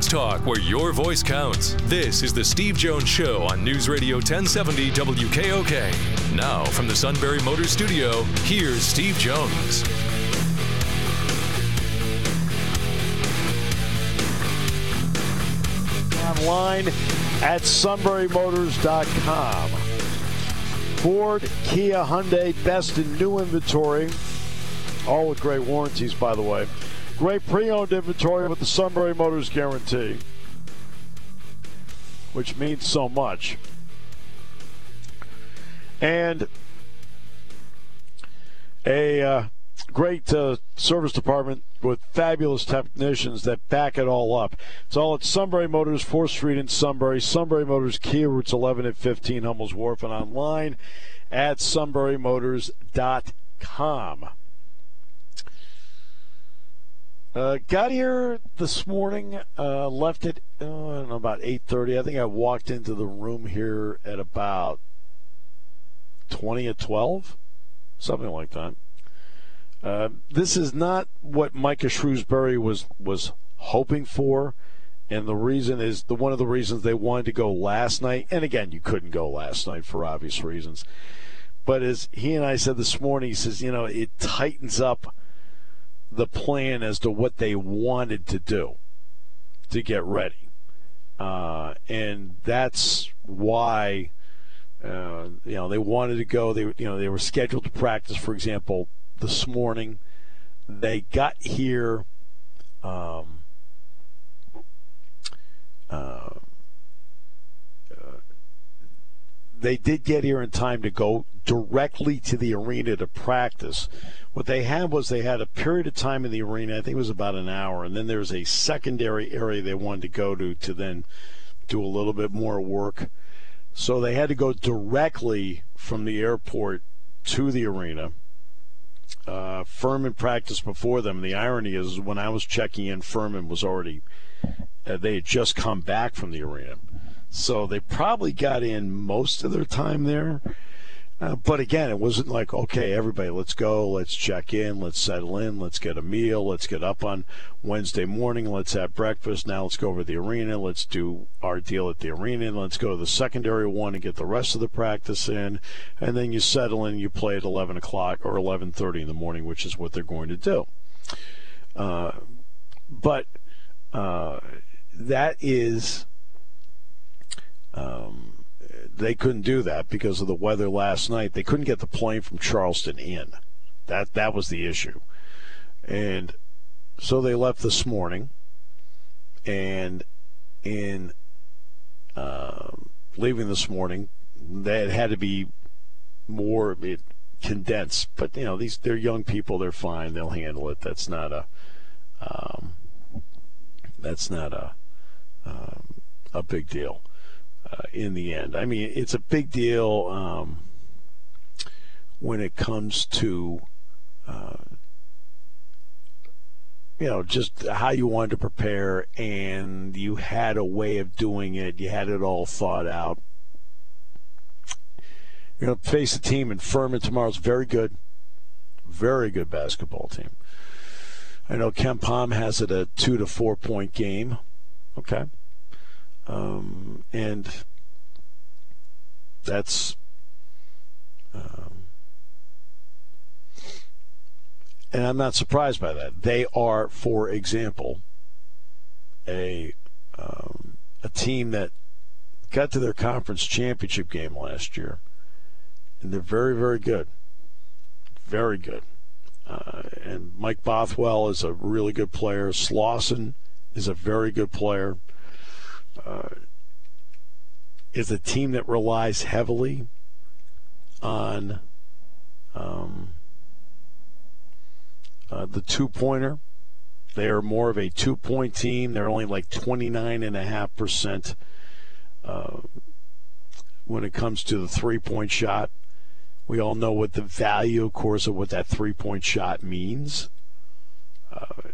Sports talk where your voice counts. This is the Steve Jones Show on News Radio 1070 WKOK. Now, from the Sunbury Motor Studio, here's Steve Jones. Online at sunburymotors.com. Ford, Kia, Hyundai, best in new inventory. All with great warranties, by the way. Great pre-owned inventory with the Sunbury Motors guarantee, which means so much. And a uh, great uh, service department with fabulous technicians that back it all up. It's all at Sunbury Motors, 4th Street in Sunbury. Sunbury Motors, Kia routes 11 and 15, Hummel's Wharf, and online at sunburymotors.com. Uh, got here this morning. Uh, left don't know about eight thirty. I think I walked into the room here at about twenty at twelve, something like that. Uh, this is not what Micah Shrewsbury was was hoping for, and the reason is the one of the reasons they wanted to go last night. And again, you couldn't go last night for obvious reasons. But as he and I said this morning, he says, you know, it tightens up the plan as to what they wanted to do to get ready. Uh, and that's why uh, you know they wanted to go. They you know they were scheduled to practice, for example, this morning. They got here. Um, uh, they did get here in time to go directly to the arena to practice what they had was they had a period of time in the arena. I think it was about an hour, and then there's a secondary area they wanted to go to to then do a little bit more work. So they had to go directly from the airport to the arena. Uh, Furman practiced before them. The irony is, when I was checking in, Furman was already, uh, they had just come back from the arena. So they probably got in most of their time there. Uh, but again, it wasn't like, okay, everybody, let's go, let's check in, let's settle in, let's get a meal, let's get up on Wednesday morning, let's have breakfast. Now let's go over to the arena, let's do our deal at the arena, and let's go to the secondary one and get the rest of the practice in, and then you settle in, you play at 11 o'clock or 11:30 in the morning, which is what they're going to do. Uh, but uh, that is. Um, they couldn't do that because of the weather last night. They couldn't get the plane from Charleston in. That that was the issue, and so they left this morning. And in uh, leaving this morning, that had to be more it, condensed. But you know, these they're young people; they're fine. They'll handle it. That's not a um, that's not a um, a big deal uh, in the end. I mean, it's a big deal um, when it comes to, uh, you know, just how you wanted to prepare, and you had a way of doing it. You had it all thought out. You're going to face a team in Furman tomorrow. It's very good, very good basketball team. I know KenPom has it a two to four point game. Okay. Um, and that's um, and I'm not surprised by that. They are, for example, a um, a team that got to their conference championship game last year, and they're very, very good, very good. Uh, and Mike Bothwell is a really good player. Slawson is a very good player uh, is a team that relies heavily on um, uh, the two pointer. They are more of a two point team. They're only like 29.5% uh, when it comes to the three point shot. We all know what the value, of course, of what that three point shot means. Uh,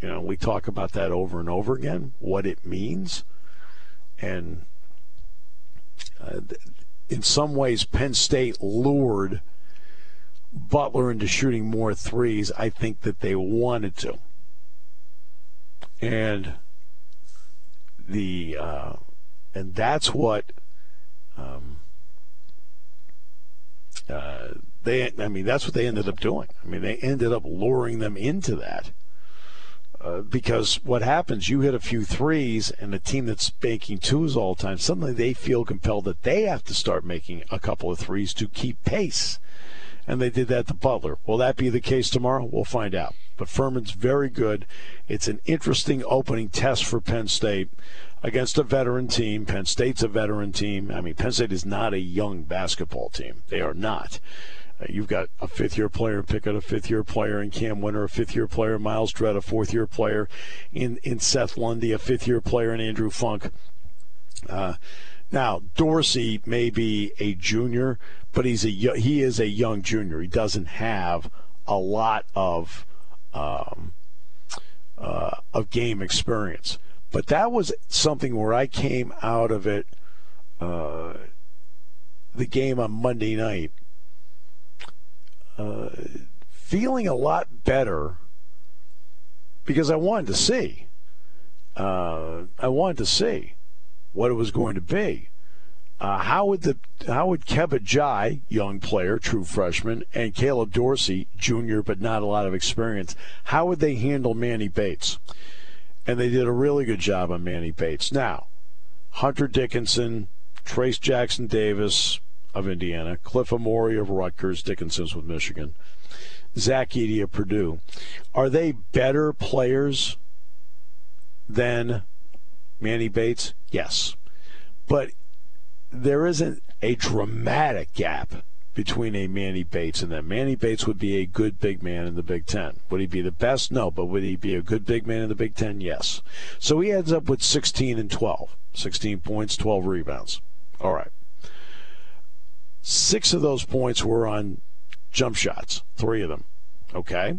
you know, we talk about that over and over again, what it means. And uh, in some ways, Penn State lured Butler into shooting more threes. I think that they wanted to. And the uh, and that's what um, uh, they. I mean, that's what they ended up doing. I mean, they ended up luring them into that. Uh, because what happens, you hit a few threes, and a team that's making twos all the time, suddenly they feel compelled that they have to start making a couple of threes to keep pace. And they did that to Butler. Will that be the case tomorrow? We'll find out. But Furman's very good. It's an interesting opening test for Penn State against a veteran team. Penn State's a veteran team. I mean, Penn State is not a young basketball team. They are not. You've got a fifth year player, in Pickett, a fifth year player in Cam Wynter, a fifth year player, Myles Dread, a fourth year player in, in Seth Lundy, a fifth year player in Andrew Funk. Uh, now, Dorsey may be a junior, but he's a he is a young junior. He doesn't have a lot of um, uh, of game experience. But that was something where I came out of it, uh, the game on Monday night, uh, feeling a lot better because I wanted to see. Uh, I wanted to see what it was going to be. Uh, how would the how would Kebba Njie, young player, true freshman, and Caleb Dorsey, junior but not a lot of experience, how would they handle Manny Bates? And they did a really good job on Manny Bates. Now, Hunter Dickinson, Trayce Jackson Davis, of Indiana, Cliff Omoruyi of Rutgers, Dickinson's with Michigan, Zach Edey of Purdue. Are they better players than Manny Bates? Yes. But there isn't a dramatic gap between a Manny Bates and them. Manny Bates would be a good big man in the Big Ten. Would he be the best? No, but would he be a good big man in the Big Ten? Yes. So he ends up with 16 and 12. 16 points, 12 rebounds. All right. Six of those points were on jump shots, three of them. Okay?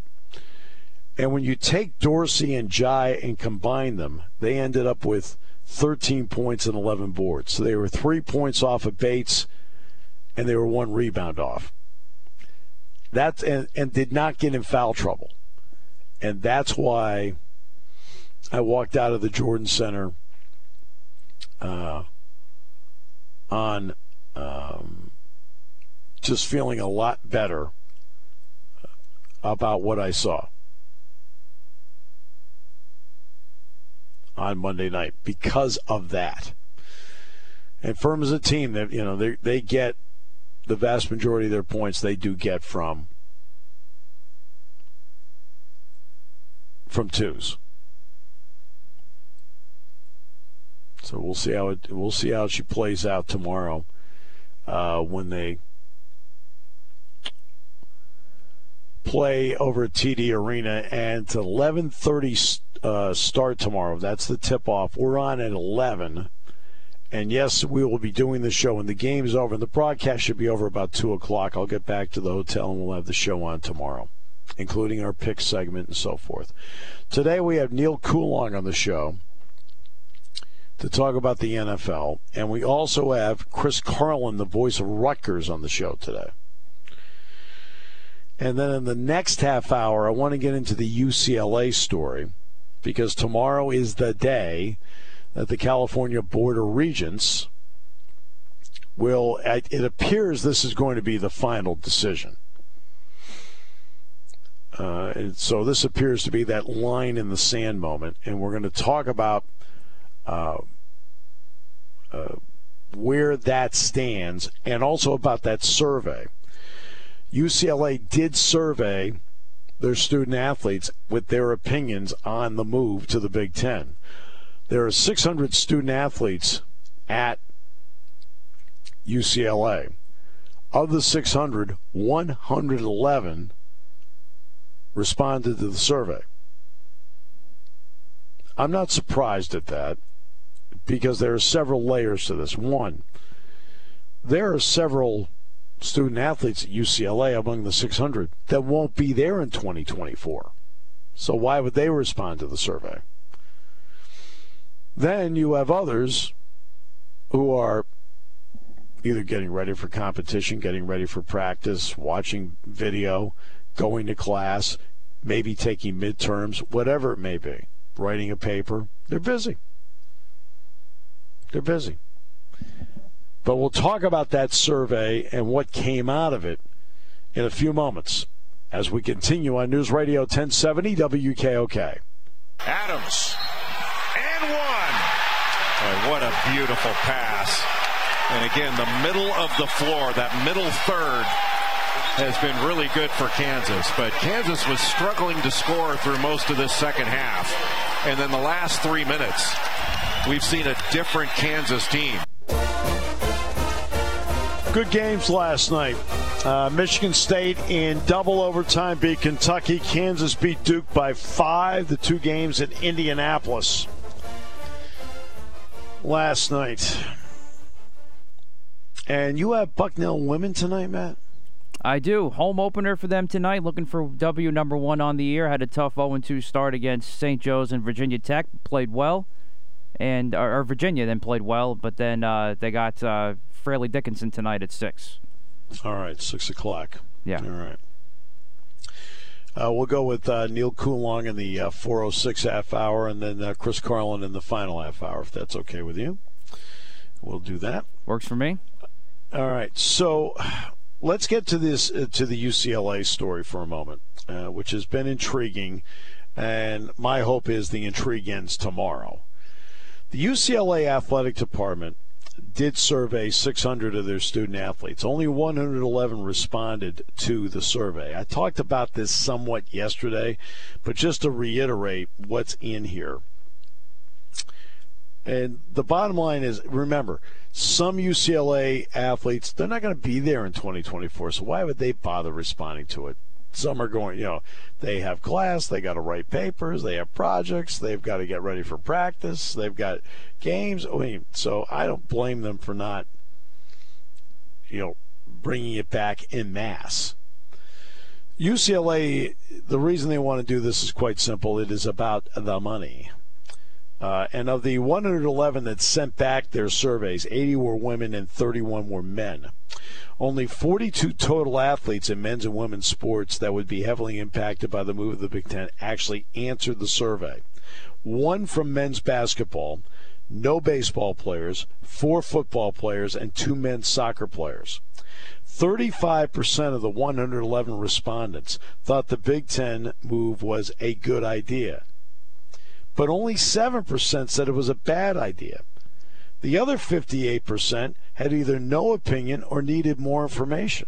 And when you take Dorsey and Njie and combine them, they ended up with 13 points and 11 boards. So they were three points off of Bates, and they were one rebound off. That's and, and did not get in foul trouble. And that's why I walked out of the Jordan Center uh, on um, just feeling a lot better about what I saw on Monday night because of that. And Firm is a team that you know they they get the vast majority of their points they do get from from twos. So we'll see how it we'll see how she plays out tomorrow uh, when they play over at TD Arena, and it's 11:30 uh, start tomorrow. That's the tip-off. We're on at 11, and yes, we will be doing the show, and the game's over, and the broadcast should be over about two o'clock. I'll get back to the hotel, and we'll have the show on tomorrow, including our pick segment and so forth. Today we have Neil Coolong on the show to talk about the NFL, and we also have Chris Carlin, the voice of Rutgers, on the show today. And then in the next half hour, I want to get into the UCLA story because tomorrow is the day that the California Board of Regents will, it appears this is going to be the final decision. Uh, so this appears to be that line in the sand moment, and we're going to talk about uh, uh, where that stands and also about that survey. UCLA did survey their student athletes with their opinions on the move to the Big Ten. There are 600 student athletes at UCLA. Of the 600, 111 responded to the survey. I'm not surprised at that because there are several layers to this. One, there are several student athletes at UCLA among the 600 that won't be there in 2024. So why would they respond to the survey? Then you have others who are either getting ready for competition, getting ready for practice, watching video, going to class, maybe taking midterms, whatever it may be, writing a paper. They're busy. They're busy. But we'll talk about that survey and what came out of it in a few moments as we continue on News Radio 1070 WKOK. Adams and one. Boy, what a beautiful pass. And again, the middle of the floor, that middle third has been really good for Kansas. But Kansas was struggling to score through most of this second half. And then the last three minutes, we've seen a different Kansas team. Good games last night. Uh, Michigan State in double overtime beat Kentucky. Kansas beat Duke by five. The two games in Indianapolis last night. And you have Bucknell women tonight, Matt? I do. Home opener for them tonight. Looking for W number one on the year. Had a tough 0 2 start against St. Joe's and Virginia Tech. Played well. And or, or Virginia then played well, but then uh, they got uh, Fairleigh Dickinson tonight at 6. All right, 6 o'clock. Yeah. All right. Uh, we'll go with uh, Neil Coulong in the uh, 406 half hour and then uh, Chris Carlin in the final half hour, if that's okay with you. We'll do that. Works for me. All right. So let's get to this uh, to the UCLA story for a moment, uh, which has been intriguing, and my hope is the intrigue ends tomorrow. The UCLA athletic department did survey 600 of their student athletes. Only 111 responded to the survey. I talked about this somewhat yesterday, but just to reiterate what's in here. And the bottom line is remember, some UCLA athletes, they're not going to be there in 2024, so why would they bother responding to it? Some are going, you know, they have class, they got to write papers, they have projects, they've got to get ready for practice, they've got games. I mean, so I don't blame them for not, you know, bringing it back in mass. UCLA, the reason they want to do this is quite simple. It is about the money. Uh, and of the 111 that sent back their surveys, 80 were women and 31 were men. Only 42 total athletes in men's and women's sports that would be heavily impacted by the move of the Big Ten actually answered the survey. One from men's basketball, no baseball players, four football players, and two men's soccer players. 35% of the 111 respondents thought the Big Ten move was a good idea but only 7% said it was a bad idea. The other 58% had either no opinion or needed more information.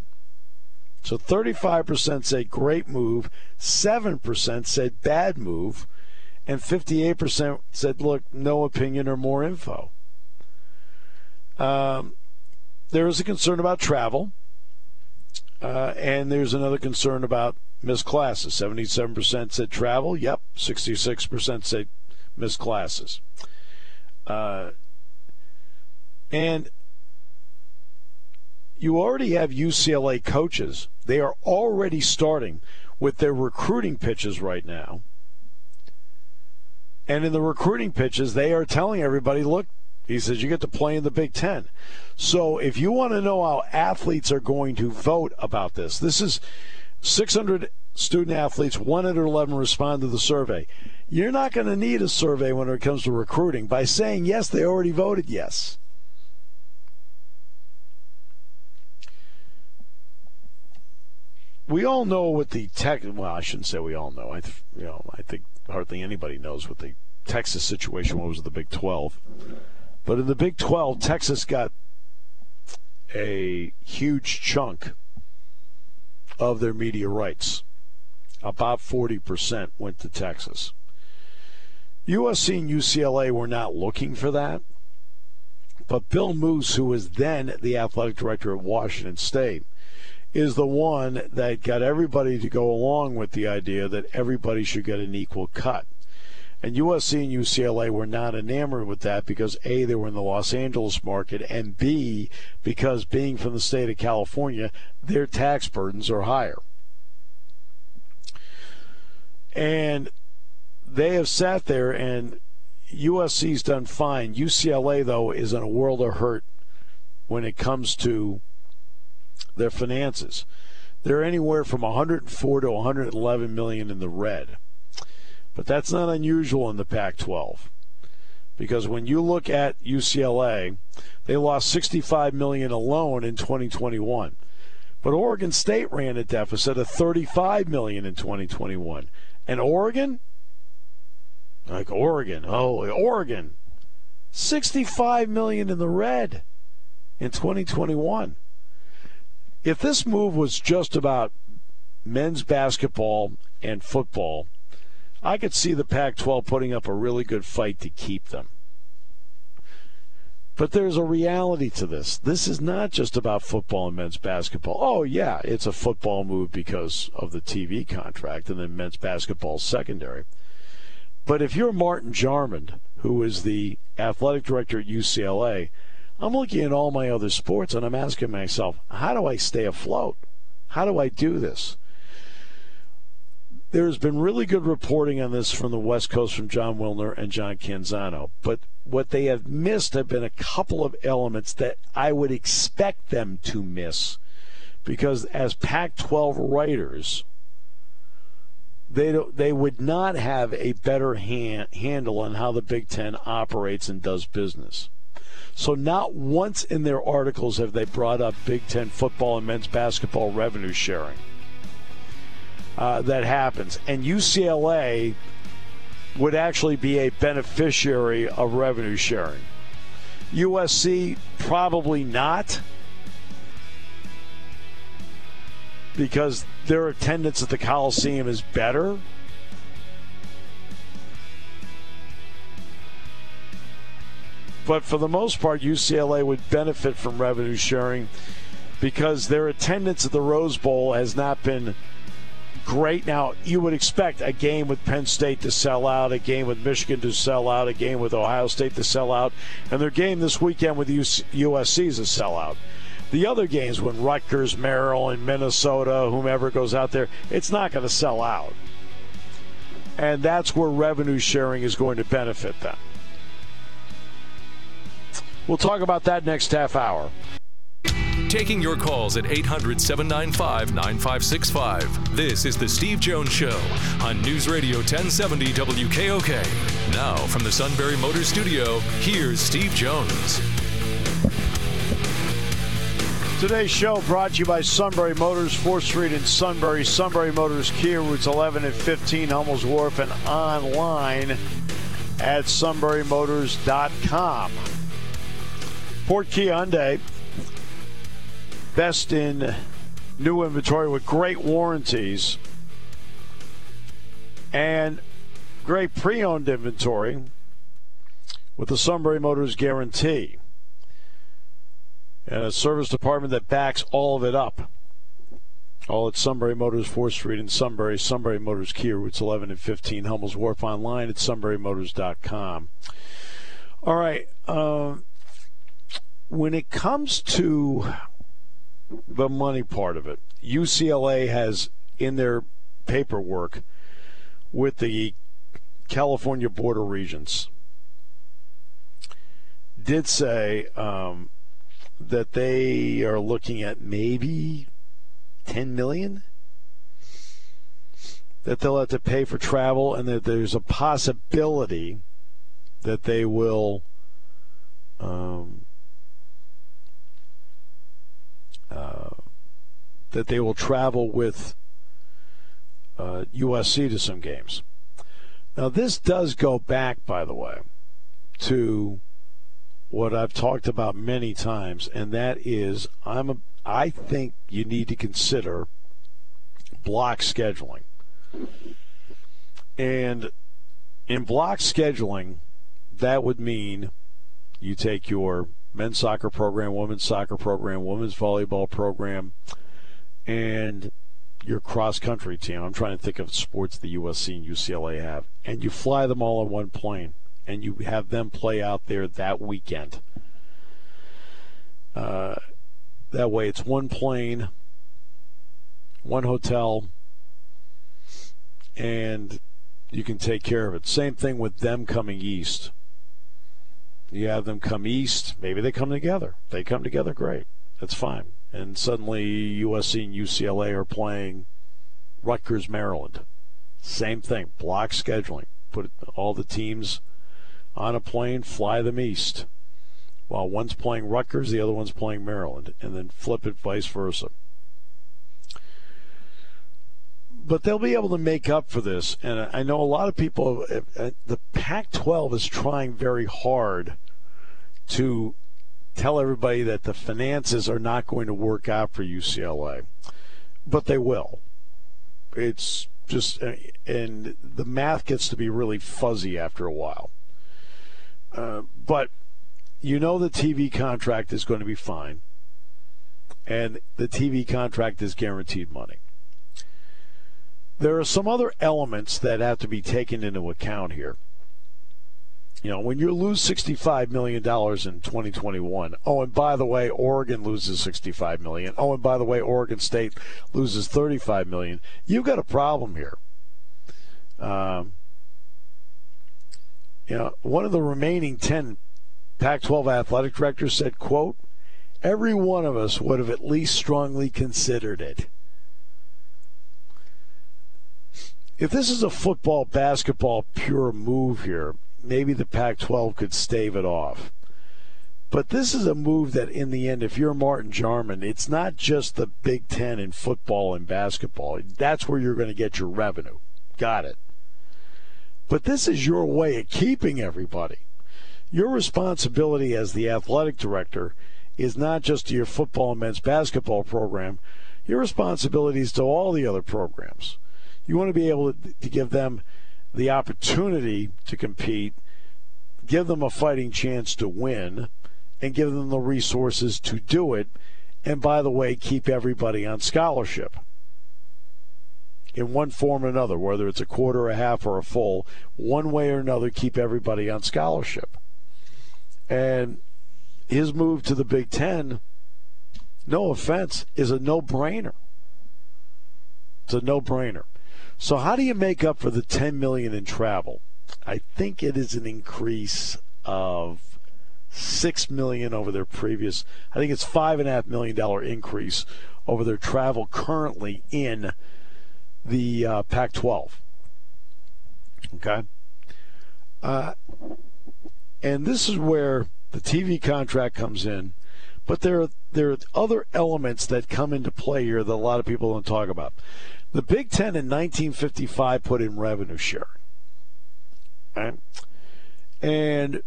So 35% said great move, 7% said bad move, and 58% said, look, no opinion or more info. Um, there is a concern about travel, uh, and there's another concern about missed classes. 77% said travel. Yep. 66% said missed classes. Uh, and you already have UCLA coaches. They are already starting with their recruiting pitches right now. And in the recruiting pitches, they are telling everybody, look, he says you get to play in the Big Ten. So if you want to know how athletes are going to vote about this, this is 600 student athletes, 111 respond to the survey. You're not going to need a survey when it comes to recruiting. By saying yes, they already voted yes. We all know what the tech. Well, I shouldn't say we all know. I, you know, I think hardly anybody knows what the Texas situation was with the Big 12. But in the Big 12, Texas got a huge chunk of their media rights. About 40% went to Texas. USC and UCLA were not looking for that. But Bill Moos, who was then the athletic director at Washington State, is the one that got everybody to go along with the idea that everybody should get an equal cut. And USC and UCLA were not enamored with that because A, they were in the Los Angeles market, and B, because being from the state of California, their tax burdens are higher. And they have sat there, and USC's done fine. UCLA, though, is in a world of hurt when it comes to their finances. They're anywhere from 104 to 111 million in the red. But that's not unusual in the Pac 12. because when you look at UCLA, they lost 65 million alone in 2021. But Oregon State ran a deficit of 35 million in 2021. And Oregon like Oregon, oh, Oregon 65 million in the red in 2021. If this move was just about men's basketball and football, I could see the Pac 12 putting up a really good fight to keep them. But there's a reality to this. This is not just about football and men's basketball. Oh, yeah, it's a football move because of the TV contract, and then men's basketball secondary. But if you're Martin Jarmond, who is the athletic director at UCLA, I'm looking at all my other sports and I'm asking myself, how do I stay afloat? How do I do this? There's been really good reporting on this from the West Coast from Jon Wilner and John Canzano, but what they have missed have been a couple of elements that I would expect them to miss because as Pac 12 writers, they they would not have a better hand, handle on how the Big Ten operates and does business. So not once in their articles have they brought up Big Ten football and men's basketball revenue sharing. Uh, that happens, and UCLA would actually be a beneficiary of revenue sharing. USC probably not because their attendance at the Coliseum is better. But for the most part, UCLA would benefit from revenue sharing because their attendance at the Rose Bowl has not been great. Now, you would expect a game with Penn State to sell out, a game with Michigan to sell out, a game with Ohio State to sell out, and their game this weekend with USC is a sellout. The other games, when Rutgers, Maryland, Minnesota, whomever goes out there, it's not going to sell out. And that's where revenue sharing is going to benefit them. We'll talk about that next half hour. Taking your calls at 800 795 9565. This is The Steve Jones Show on News Radio 1070 WKOK. Now, from the Sunbury Motor Studio, here's Steve Jones. Today's show brought to you by Sunbury Motors, 4th Street in Sunbury. Sunbury Motors Kia, routes 11 and 15, Hummels Wharf, and online at sunburymotors.com. Ford Kia Hyundai, best in new inventory with great warranties and great pre owned inventory with the Sunbury Motors guarantee and a service department that backs all of it up. All at Sunbury Motors, 4th Street in Sunbury. Sunbury Motors Kia, routes 11 and 15, Hummels Wharf online at sunburymotors.com. All right. Uh, when it comes to the money part of it, UCLA has in their paperwork with the California Board of Regents did say um, that they are looking at maybe 10 million? That they'll have to pay for travel and that there's a possibility that they will um, uh, that they will travel with uh, USC to some games. Now, this does go back, by the way, to what I've talked about many times, and that is I'm a, I think you need to consider block scheduling. And in block scheduling, that would mean you take your men's soccer program, women's soccer program, women's volleyball program, and your cross country team. I'm trying to think of sports the USC and UCLA have, and you fly them all on one plane and you have them play out there that weekend. Uh, that way, it's one plane, one hotel, and you can take care of it. Same thing with them coming east. You have them come east, maybe they come together. They come together, great. That's fine. And suddenly USC and UCLA are playing Rutgers, Maryland. Same thing, block scheduling. Put all the teams on a plane, fly them east. While one's playing Rutgers, the other one's playing Maryland, and then flip it vice versa. But they'll be able to make up for this, and I know a lot of people. Uh, the Pac-12 is trying very hard to tell everybody that the finances are not going to work out for UCLA, but they will. It's just, uh, and the math gets to be really fuzzy after a while. Uh, but you know the TV contract is going to be fine, and the TV contract is guaranteed money. There are some other elements that have to be taken into account here. You know, when you lose $65 million in 2021, oh, and by the way, Oregon loses 65 million. Oh, and by the way, Oregon State loses 35 million. You've got a problem here. Um, you know, one of the remaining 10 Pac 12 athletic directors said, quote, every one of us would have at least strongly considered it. If this is a football, basketball pure move here, maybe the Pac 12 could stave it off. But this is a move that, in the end, if you're Martin Jarmond, it's not just the Big Ten in football and basketball. That's where you're going to get your revenue. Got it. But this is your way of keeping everybody. Your responsibility as the athletic director is not just to your football and men's basketball program, your responsibility is to all the other programs. You want to be able to, give them the opportunity to compete, give them a fighting chance to win, and give them the resources to do it. And by the way, keep everybody on scholarship in one form or another, whether it's a quarter, a half, or a full, one way or another, keep everybody on scholarship. And his move to the Big Ten, no offense, is a no brainer. It's a no brainer. So how do you make up for the 10 million in travel? I think it is an increase of six million over their previous. I think it's five and a half million dollar increase over their travel currently in the uh, Pac-12. Okay, uh, and this is where the TV contract comes in, but there are there are other elements that come into play here that a lot of people don't talk about. The Big Ten in 1955 put in revenue sharing. Right? And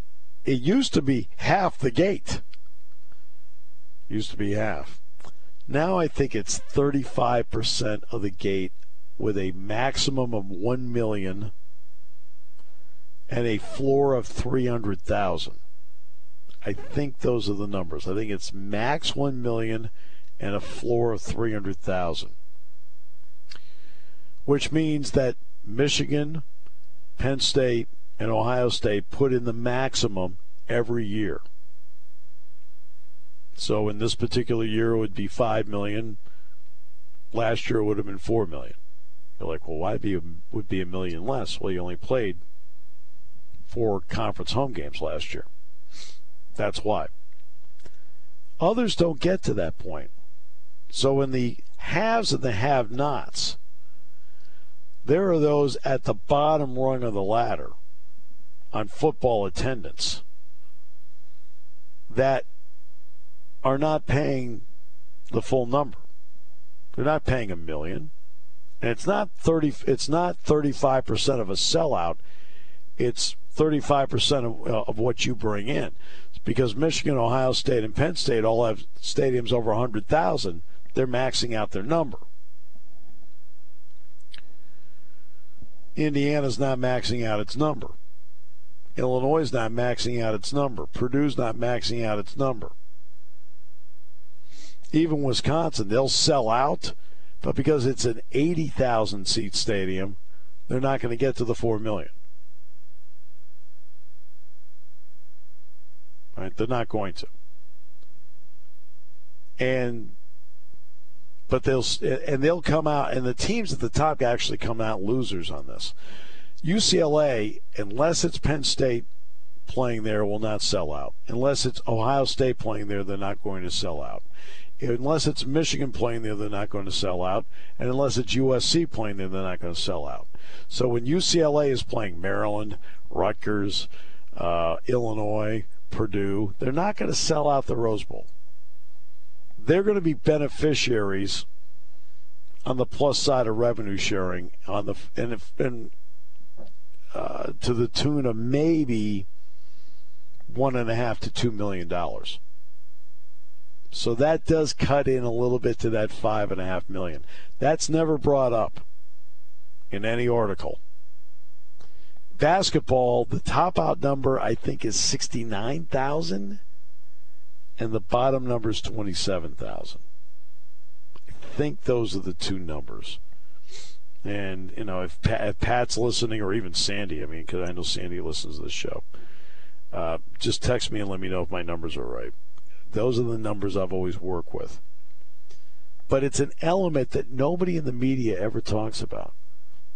it used to be half the gate. Used to be half. Now I think it's 35% of the gate with a maximum of 1 million and a floor of 300,000. I think those are the numbers. I think it's max 1 million and a floor of 300,000 which means that Michigan, Penn State, and Ohio State put in the maximum every year. So in this particular year, it would be five million. Last year, it would have been four million. You're like, well, why be would be a million less? Well, you only played four conference home games last year. That's why. Others don't get to that point. So in the haves and the have-nots, there are those at the bottom rung of the ladder on football attendance that are not paying the full number. They're not paying a million. And it's not 30 it's not 35% of a sellout. It's 35% of, uh, of what you bring in. It's because Michigan, Ohio State and Penn State all have stadiums over 100,000. They're maxing out their number. Indiana's not maxing out its number. Illinois is not maxing out its number. Purdue's not maxing out its number. Even Wisconsin, they'll sell out, but because it's an 80,000 seat stadium, they're not going to get to the 4 million. Right? They're not going to. And but they'll and they'll come out and the teams at the top actually come out losers on this. UCLA, unless it's Penn State playing there, will not sell out. Unless it's Ohio State playing there, they're not going to sell out. Unless it's Michigan playing there, they're not going to sell out. And unless it's USC playing there, they're not going to sell out. So when UCLA is playing Maryland, Rutgers, uh, Illinois, Purdue. They're not going to sell out the Rose Bowl. They're going to be beneficiaries on the plus side of revenue sharing on the and if, and uh, to the tune of maybe one and a half to two million dollars. So that does cut in a little bit to that five and a half million. That's never brought up in any article. Basketball, the top out number I think is sixty nine thousand, and the bottom number is twenty seven thousand. I think those are the two numbers. And you know, if, Pat, if Pat's listening, or even Sandy, I mean, because I know Sandy listens to this show, uh, just text me and let me know if my numbers are right. Those are the numbers I've always worked with. But it's an element that nobody in the media ever talks about.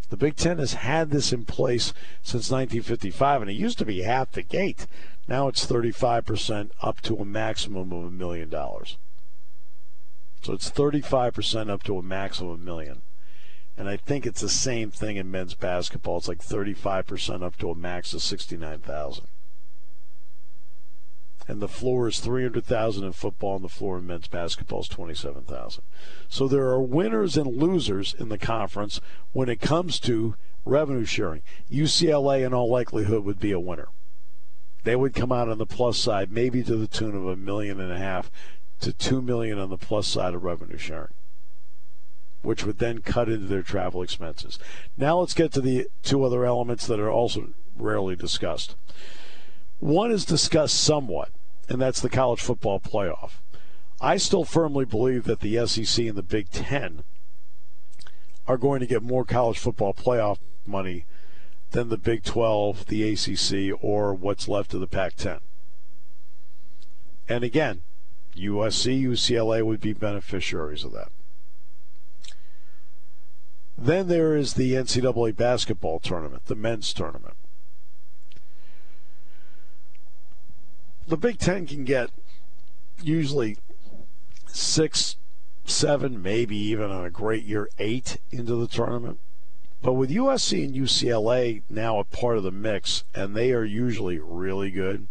The Big Ten has had this in place since 1955, and it used to be half the gate. Now it's 35% up to a maximum of a million dollars. So it's 35% up to a maximum of a million. And I think it's the same thing in men's basketball. It's like 35% up to a max of 69,000 and the floor is 300,000 in football and the floor in men's basketball is 27,000. So there are winners and losers in the conference when it comes to revenue sharing. UCLA in all likelihood would be a winner. They would come out on the plus side maybe to the tune of a million and a half to 2 million on the plus side of revenue sharing. Which would then cut into their travel expenses. Now let's get to the two other elements that are also rarely discussed. One is discussed somewhat, and that's the college football playoff. I still firmly believe that the SEC and the Big Ten are going to get more college football playoff money than the Big 12, the ACC, or what's left of the Pac 10. And again, USC, UCLA would be beneficiaries of that. Then there is the NCAA basketball tournament, the men's tournament. the Big Ten can get usually six, seven, maybe even on a great year, eight into the tournament. But with USC and UCLA now a part of the mix, and they are usually really good,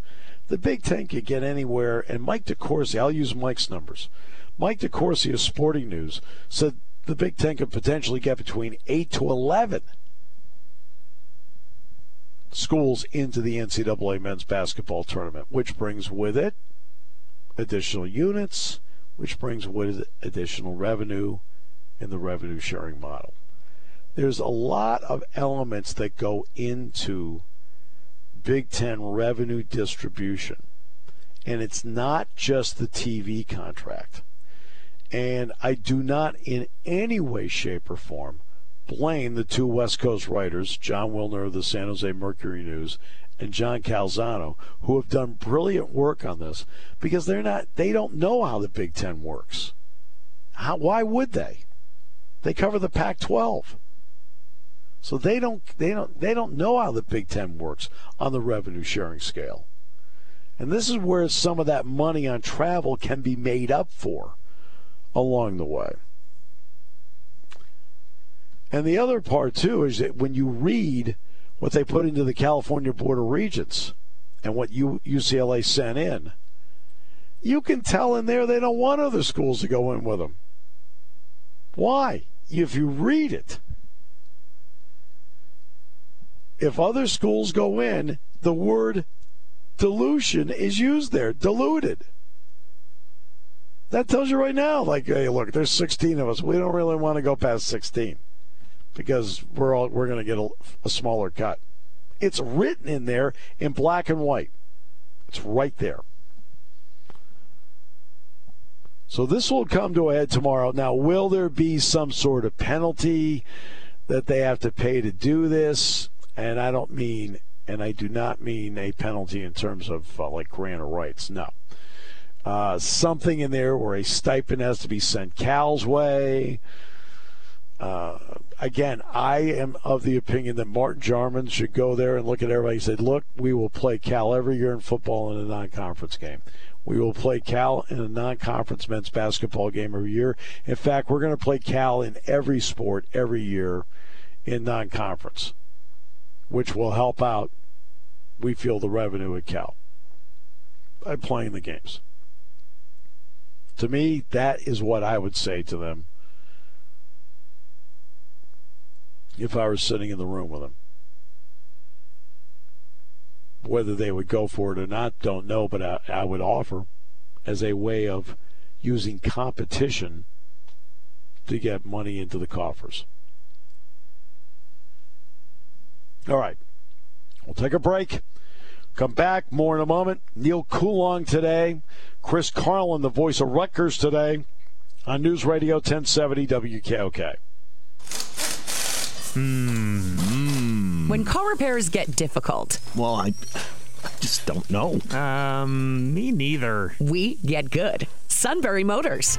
the Big Ten could get anywhere. And Mike DeCourcy, I'll use Mike's numbers. Mike DeCourcy of Sporting News said the Big Ten could potentially get between 8 to 11 schools into the NCAA men's basketball tournament, which brings with it additional units, which brings with it additional revenue in the revenue sharing model. There's a lot of elements that go into Big Ten revenue distribution. And it's not just the TV contract. And I do not in any way, shape, or form blame the two West Coast writers, Jon Wilner of the San Jose Mercury News and John Canzano, who have done brilliant work on this because they're not they don't know how the Big Ten works. How, why would they? They cover the Pac-12, so they don't they don't they don't know how the Big Ten works on the revenue sharing scale. And this is where some of that money on travel can be made up for along the way. And the other part, too, is that when you read what they put into the California Board of Regents and what UCLA sent in, you can tell in there they don't want other schools to go in with them. Why? If you read it, if other schools go in, the word dilution is used there, diluted. That tells you right now, like, hey, look, there's 16 of us. We don't really want to go past 16 because we're all we're going to get a, a smaller cut. It's written in there in black and white. It's right there. So this will come to a head tomorrow. Now, will there be some sort of penalty that they have to pay to do this? And I don't mean, and I do not mean a penalty in terms of uh, like grant of rights. No. Uh, something in there where a stipend has to be sent Cal's way. Uh, again, I am of the opinion that Martin Jarmond should go there and look at everybody and say, look, we will play Cal every year in football in a non conference game. We will play Cal in a non conference men's basketball game every year. In fact, we're going to play Cal in every sport every year in non conference, which will help out we feel the revenue at Cal by playing the games. To me, that is what I would say to them if I were sitting in the room with them. Whether they would go for it or not, don't know, but I, I would offer as a way of using competition to get money into the coffers. All right. We'll take a break. Come back. More in a moment. Neil Coolong today. Chris Carlin, the voice of Rutgers today on News Radio 1070 WKOK. Hmm. When car repairs get difficult, Well, I, I just don't know. Um, me neither. we get good. Sunbury Motors.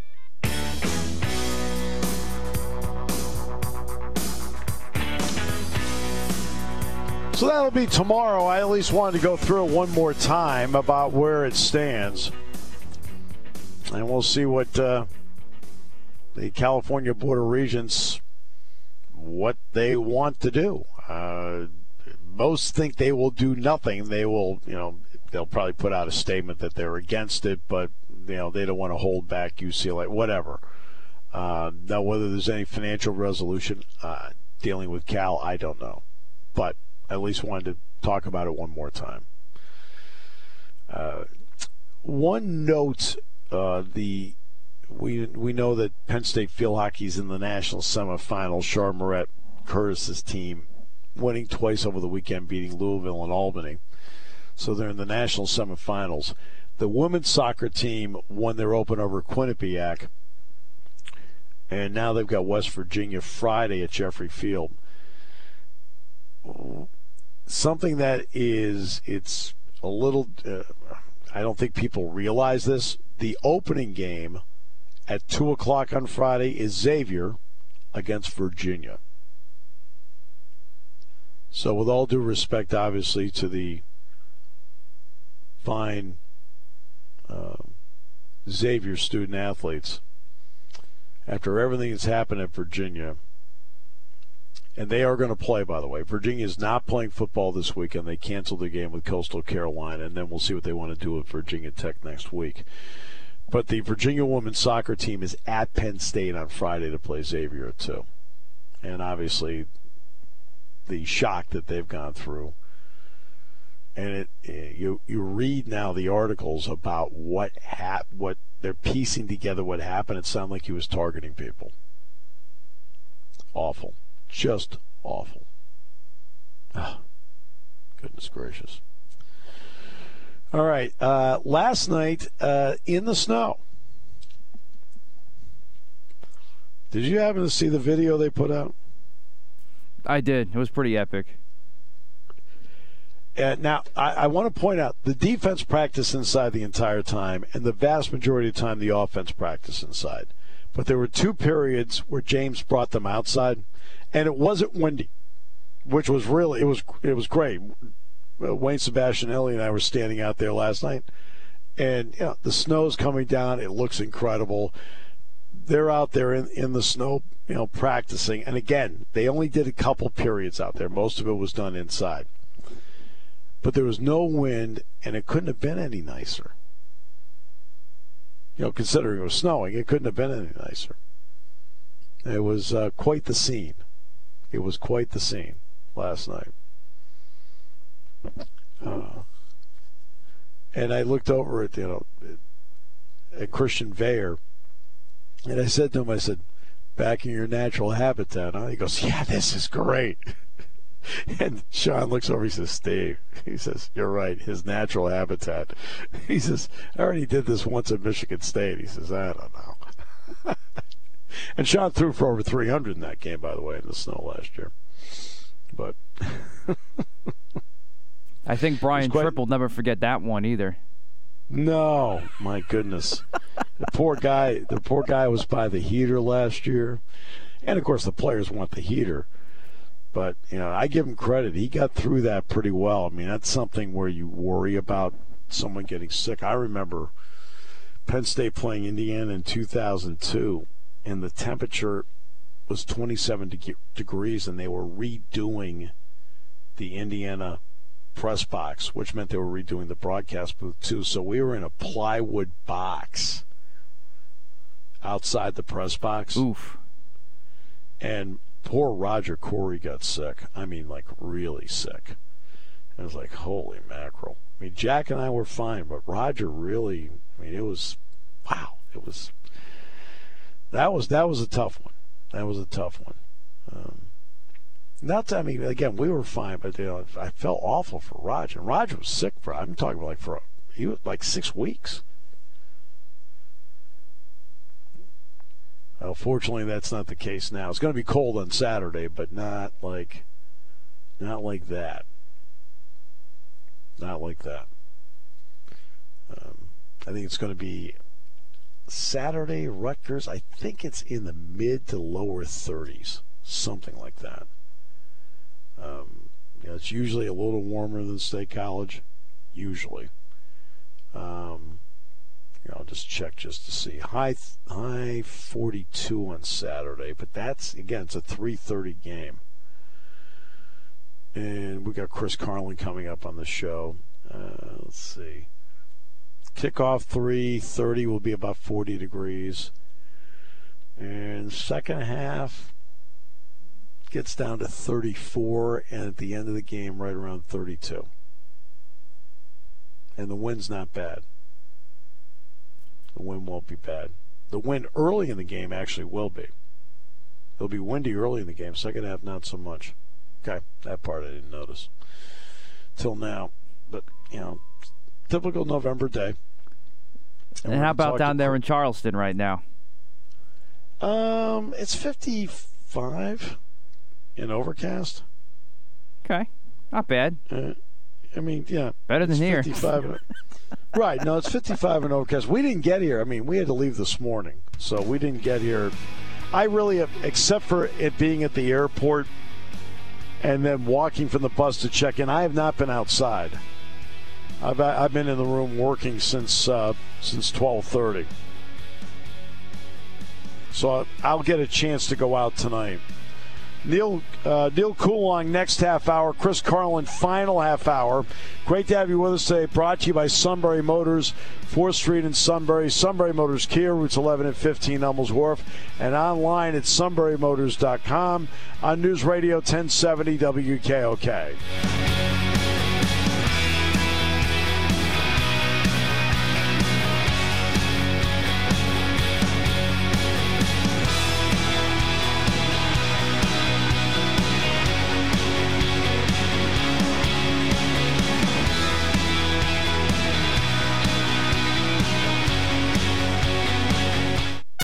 So that'll be tomorrow. I at least wanted to go through it one more time about where it stands. And we'll see what uh, the California Board of Regents what they want to do. Uh, most think they will do nothing. They will, you know, they'll probably put out a statement that they're against it, but you know they don't want to hold back UCLA, whatever. Uh, now, whether there's any financial resolution uh, dealing with Cal, I don't know, but at least wanted to talk about it one more time. Uh, one note: uh, the we we know that Penn State field hockey's in the national semifinals. Char Moret Curtis's team winning twice over the weekend, beating Louisville and Albany. So they're in the national semifinals. The women's soccer team won their open over Quinnipiac, and now they've got West Virginia Friday at Jeffrey Field. Something that is it's a little. Uh, I don't think people realize this. The opening game at two o'clock on Friday is Xavier against Virginia. So, with all due respect, obviously, to the fine uh, Xavier student athletes, after everything that's happened at Virginia, and they are going to play, by the way. Virginia is not playing football this weekend. They canceled the game with Coastal Carolina, and then we'll see what they want to do with Virginia Tech next week. But the Virginia women's soccer team is at Penn State on Friday to play Xavier too. And obviously, the shock that they've gone through. And it, eh, you you read now the articles about what hap- what they're piecing together what happened. It sounded like he was targeting people. Awful, just awful. Oh, goodness gracious. All right. Uh, last night uh, in the snow. Did you happen to see the video they put out? I did. It was pretty epic. Uh, now, I, I want to point out the defense practiced inside the entire time, and the vast majority of the time the offense practiced inside. But there were two periods where James brought them outside, and it wasn't windy, which was really it was it was great. Uh, Wayne Sebastianelli and I were standing out there last night, and you know, the snow's coming down. It looks incredible. They're out there in, in the snow, you know, practicing. And again, they only did a couple periods out there. Most of it was done inside. But there was no wind, and it couldn't have been any nicer. You know, considering it was snowing, it couldn't have been any nicer. It was uh, quite the scene. It was quite the scene last night. Uh, and I looked over at you know at Christian Veilleux, and I said to him, I said, "Back in your natural habitat." Huh? He goes, "Yeah, this is great." And Sean looks over. He says, "Steve," he says, "You're right. His natural habitat." He says, "I already did this once at Michigan State." He says, "I don't know." and Sean threw for over 300 in that game, by the way, in the snow last year. But I think Brian quite- Tripp will never forget that one either. no, my goodness, the poor guy. The poor guy was by the heater last year, and of course the players want the heater. But you know, I give him credit. He got through that pretty well. I mean, that's something where you worry about someone getting sick. I remember Penn State playing Indiana in 2002, and the temperature was 27 deg- degrees, and they were redoing the Indiana press box, which meant they were redoing the broadcast booth too. So we were in a plywood box outside the press box Oof. and poor Roger Corey got sick. I mean, like really sick. I was like, holy mackerel. I mean, Jack and I were fine, but Roger really. I mean, it was, wow. It was. That was that was a tough one. That was a tough one. Um, not to, I mean, again, we were fine, but you know, I felt awful for Roger. And Roger was sick for. I'm talking about like for he was like six weeks. Uh, fortunately, that's not the case now. It's going to be cold on Saturday, but not like, not like that. Not like that. Um, I think it's going to be Saturday, Rutgers. I think it's in the mid to lower 30s, something like that. Um, you know, it's usually a little warmer than State College, usually. Um, know, I'll just check just to see. High high 42 on Saturday, but that's again it's a 3:30 game. And we got Chris Carlin coming up on the show. Uh, let's see. Kickoff 3:30 will be about 40 degrees. And second half gets down to 34 and at the end of the game right around 32. And the wind's not bad. The wind won't be bad. The wind early in the game actually will be. It'll be windy early in the game. Second half, not so much. Okay, that part I didn't notice till now. But you know, typical November day. And, we're how about down there in Charleston right now? Um, it's fifty-five in overcast. Okay, not bad. Uh, I mean, yeah, Better than here. 55. right. No, it's 55 and overcast. We didn't get here. I mean, we had to leave this morning, so we didn't get here. I really, except for it being at the airport and then walking from the bus to check in, I have not been outside. I've I've been in the room working since uh, since 12:30. So I'll get a chance to go out tonight. Neil uh, Neil Coolong next half hour. Chris Carlin final half hour. Great to have you with us today. Brought to you by Sunbury Motors, 4th Street in Sunbury. Sunbury Motors Kia, routes 11 and 15 Hummel's Wharf, and online at sunburymotors.com on News Radio 1070 WKOK.